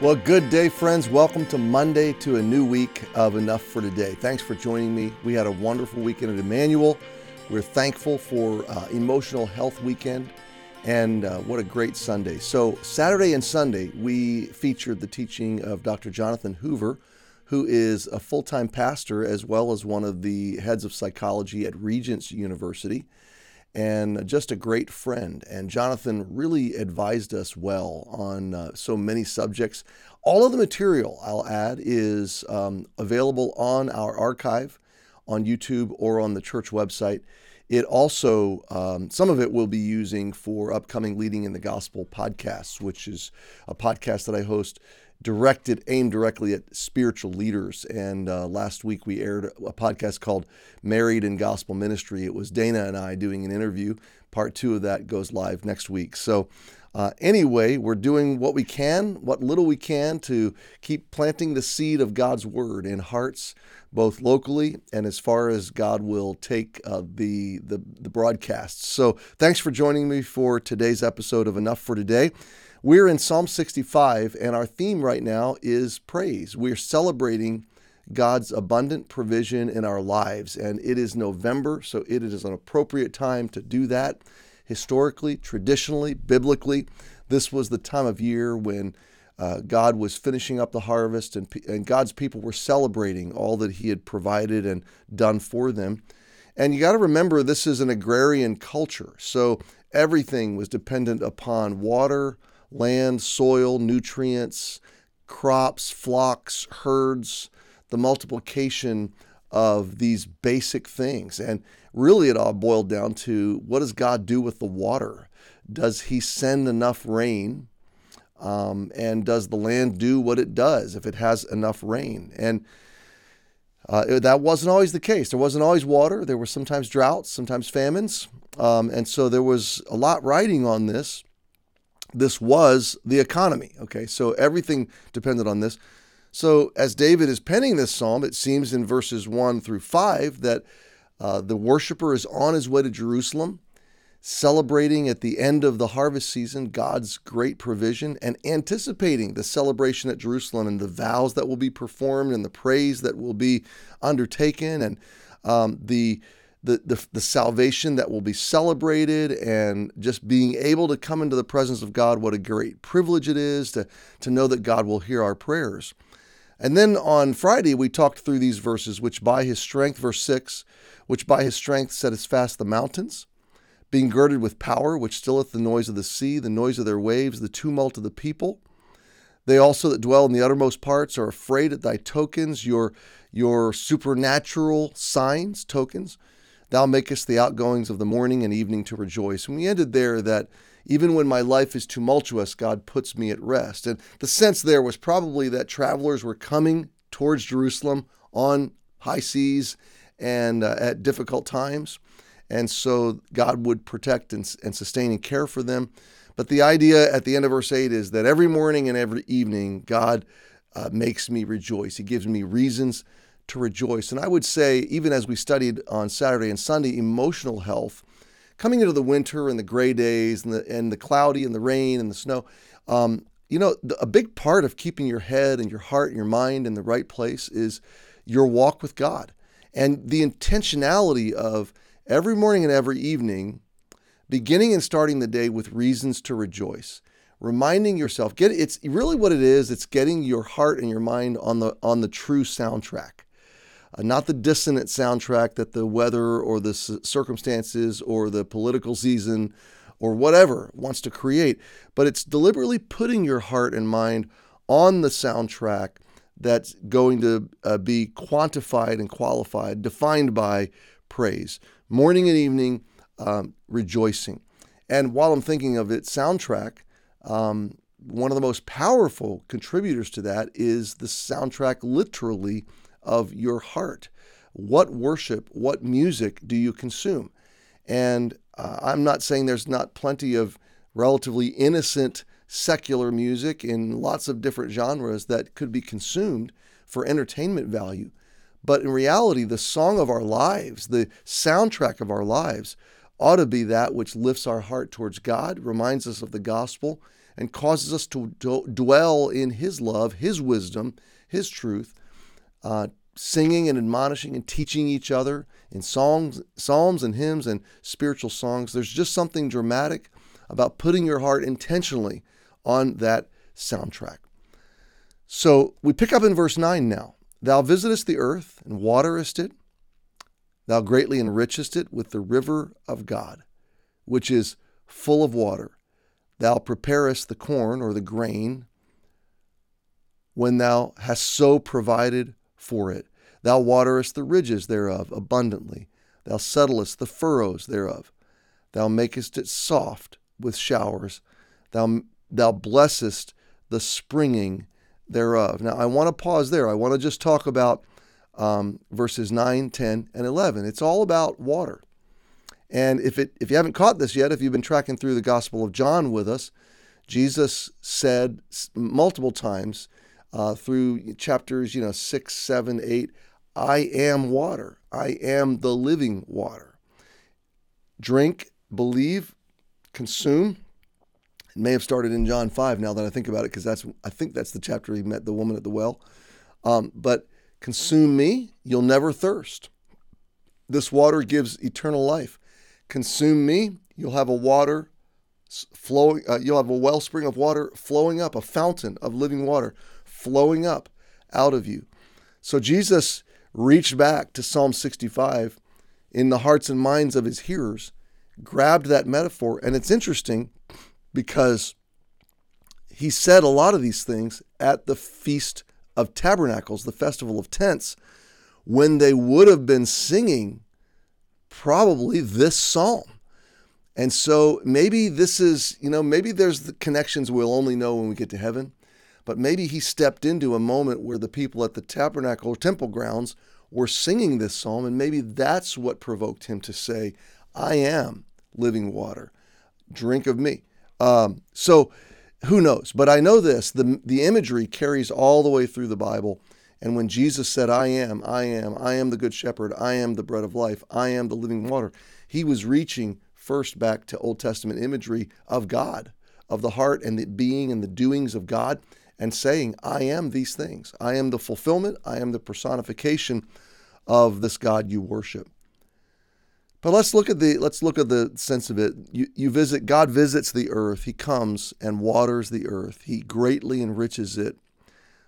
Well, good day, friends. Welcome to Monday to a new week of Enough for Today. Thanks for joining me. We had a wonderful weekend at Emmanuel. We're thankful for uh, Emotional Health Weekend, and uh, what a great Sunday. So, Saturday and Sunday, we featured the teaching of Dr. Jonathan Hoover, who is a full time pastor as well as one of the heads of psychology at Regents University and just a great friend. And Jonathan really advised us well on uh, so many subjects. All of the material, I'll add, is um, available on our archive on YouTube or on the church website. It also, um, some of it will be using for upcoming Leading in the Gospel podcasts, which is a podcast that I host directed, aimed directly at spiritual leaders. And uh, last week we aired a podcast called Married in Gospel Ministry. It was Dana and I doing an interview. Part two of that goes live next week. So, uh, anyway, we're doing what we can, what little we can, to keep planting the seed of God's word in hearts, both locally and as far as God will take uh, the, the the broadcasts. So, thanks for joining me for today's episode of Enough for Today. We're in Psalm 65, and our theme right now is praise. We're celebrating God's abundant provision in our lives, and it is November, so it is an appropriate time to do that. Historically, traditionally, biblically, this was the time of year when uh, God was finishing up the harvest, and, and God's people were celebrating all that He had provided and done for them. And you got to remember, this is an agrarian culture, so everything was dependent upon water, land, soil, nutrients, crops, flocks, herds, the multiplication of these basic things. And really, it all boiled down to what does God do with the water? Does He send enough rain? Um, and does the land do what it does if it has enough rain? And uh, that wasn't always the case. There wasn't always water. There were sometimes droughts, sometimes famines. Um, and so there was a lot writing on this this was the economy. Okay, so everything depended on this. So as David is penning this psalm, it seems in verses 1 through 5 that uh, the worshiper is on his way to Jerusalem, celebrating at the end of the harvest season God's great provision and anticipating the celebration at Jerusalem and the vows that will be performed and the praise that will be undertaken and um, the the, the, the salvation that will be celebrated and just being able to come into the presence of God, what a great privilege it is to, to know that God will hear our prayers. And then on Friday, we talked through these verses, which by his strength, verse 6, which by his strength setteth fast the mountains, being girded with power, which stilleth the noise of the sea, the noise of their waves, the tumult of the people. They also that dwell in the uttermost parts are afraid at thy tokens, your, your supernatural signs, tokens. Thou makest the outgoings of the morning and evening to rejoice. And we ended there that even when my life is tumultuous, God puts me at rest. And the sense there was probably that travelers were coming towards Jerusalem on high seas and uh, at difficult times. And so God would protect and, and sustain and care for them. But the idea at the end of verse 8 is that every morning and every evening, God uh, makes me rejoice. He gives me reasons to rejoice. And I would say, even as we studied on Saturday and Sunday, emotional health, coming into the winter and the gray days and the, and the cloudy and the rain and the snow, um, you know, a big part of keeping your head and your heart and your mind in the right place is your walk with God. And the intentionality of every morning and every evening, beginning and starting the day with reasons to rejoice reminding yourself get it's really what it is it's getting your heart and your mind on the on the true soundtrack uh, not the dissonant soundtrack that the weather or the circumstances or the political season or whatever wants to create, but it's deliberately putting your heart and mind on the soundtrack that's going to uh, be quantified and qualified, defined by praise. Morning and evening, um, rejoicing. And while I'm thinking of it, soundtrack, um, one of the most powerful contributors to that is the soundtrack literally of your heart. What worship, what music do you consume? And uh, I'm not saying there's not plenty of relatively innocent secular music in lots of different genres that could be consumed for entertainment value. But in reality, the song of our lives, the soundtrack of our lives, ought to be that which lifts our heart towards God, reminds us of the gospel, and causes us to dwell in His love, His wisdom, His truth, uh, singing and admonishing and teaching each other in songs, psalms and hymns and spiritual songs. There's just something dramatic about putting your heart intentionally on that soundtrack. So we pick up in verse 9 now. Thou visitest the earth and waterest it. Thou greatly enrichest it with the river of God, which is full of water. Thou preparest the corn or the grain when thou hast so provided for it. Thou waterest the ridges thereof abundantly. Thou settlest the furrows thereof. Thou makest it soft with showers. Thou, thou blessest the springing thereof. Now, I want to pause there. I want to just talk about um, verses 9, 10, and 11. It's all about water. And if, it, if you haven't caught this yet, if you've been tracking through the Gospel of John with us, Jesus said multiple times uh, through chapters, you know, 6, 7, 8, I am water. I am the living water. Drink, believe, consume. It may have started in John 5 now that I think about it, because that's I think that's the chapter he met the woman at the well. Um, but consume me, you'll never thirst. This water gives eternal life. Consume me, you'll have a water flowing. Uh, you'll have a wellspring of water flowing up, a fountain of living water flowing up out of you. So Jesus reached back to Psalm 65 in the hearts and minds of his hearers, grabbed that metaphor. And it's interesting because he said a lot of these things at the Feast of Tabernacles, the Festival of Tents, when they would have been singing probably this psalm. And so maybe this is, you know, maybe there's the connections we'll only know when we get to heaven. But maybe he stepped into a moment where the people at the tabernacle or temple grounds were singing this psalm, and maybe that's what provoked him to say, I am living water. Drink of me. Um, so who knows? But I know this the, the imagery carries all the way through the Bible. And when Jesus said, I am, I am, I am the good shepherd, I am the bread of life, I am the living water, he was reaching first back to Old Testament imagery of God, of the heart and the being and the doings of God and saying, I am these things. I am the fulfillment, I am the personification of this God you worship. But let's look at the let's look at the sense of it. You, you visit God visits the earth. He comes and waters the earth. He greatly enriches it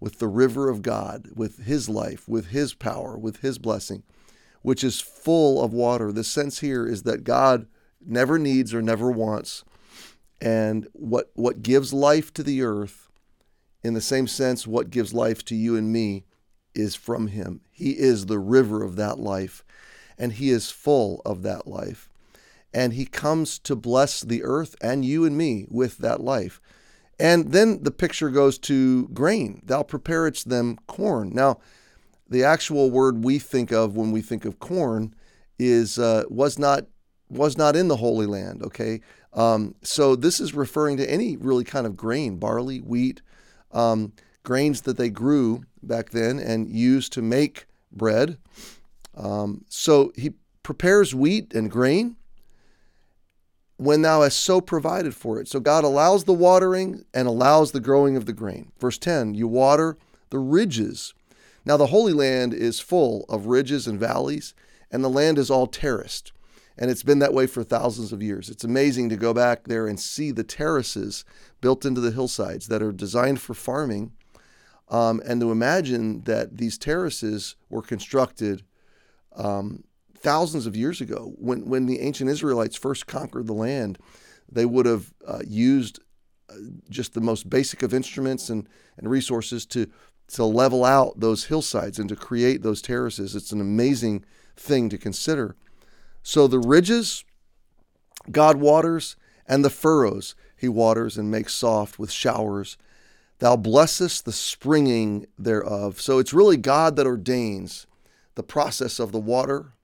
with the river of God, with his life, with his power, with his blessing, which is full of water. The sense here is that God never needs or never wants. And what what gives life to the earth in the same sense, what gives life to you and me is from Him. He is the river of that life, and He is full of that life. And He comes to bless the earth and you and me with that life. And then the picture goes to grain. Thou preparest them corn. Now, the actual word we think of when we think of corn is uh, was not was not in the Holy Land. Okay, um, so this is referring to any really kind of grain, barley, wheat, um, grains that they grew back then and used to make bread. Um, so he prepares wheat and grain when thou hast so provided for it. So God allows the watering and allows the growing of the grain. Verse 10 you water the ridges. Now, the Holy Land is full of ridges and valleys, and the land is all terraced. And it's been that way for thousands of years. It's amazing to go back there and see the terraces built into the hillsides that are designed for farming. Um, and to imagine that these terraces were constructed um, thousands of years ago. When, when the ancient Israelites first conquered the land, they would have uh, used uh, just the most basic of instruments and, and resources to, to level out those hillsides and to create those terraces. It's an amazing thing to consider. So the ridges, God waters, and the furrows he waters and makes soft with showers. Thou blessest the springing thereof. So it's really God that ordains the process of the water,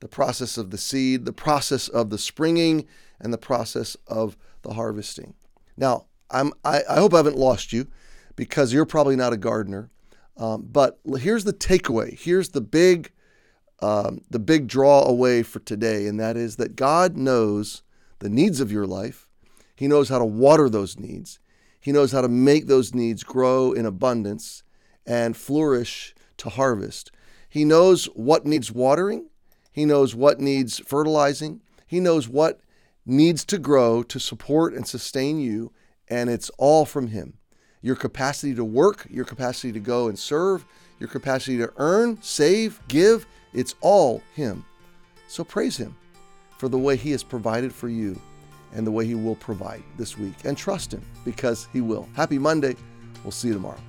the process of the seed, the process of the springing, and the process of the harvesting. Now, I'm, I, I hope I haven't lost you because you're probably not a gardener. Um, but here's the takeaway. Here's the big um, the big draw away for today, and that is that God knows the needs of your life. He knows how to water those needs. He knows how to make those needs grow in abundance and flourish to harvest. He knows what needs watering. He knows what needs fertilizing. He knows what needs to grow to support and sustain you, and it's all from Him. Your capacity to work, your capacity to go and serve, your capacity to earn, save, give, it's all Him. So praise Him for the way He has provided for you and the way He will provide this week. And trust Him because He will. Happy Monday. We'll see you tomorrow.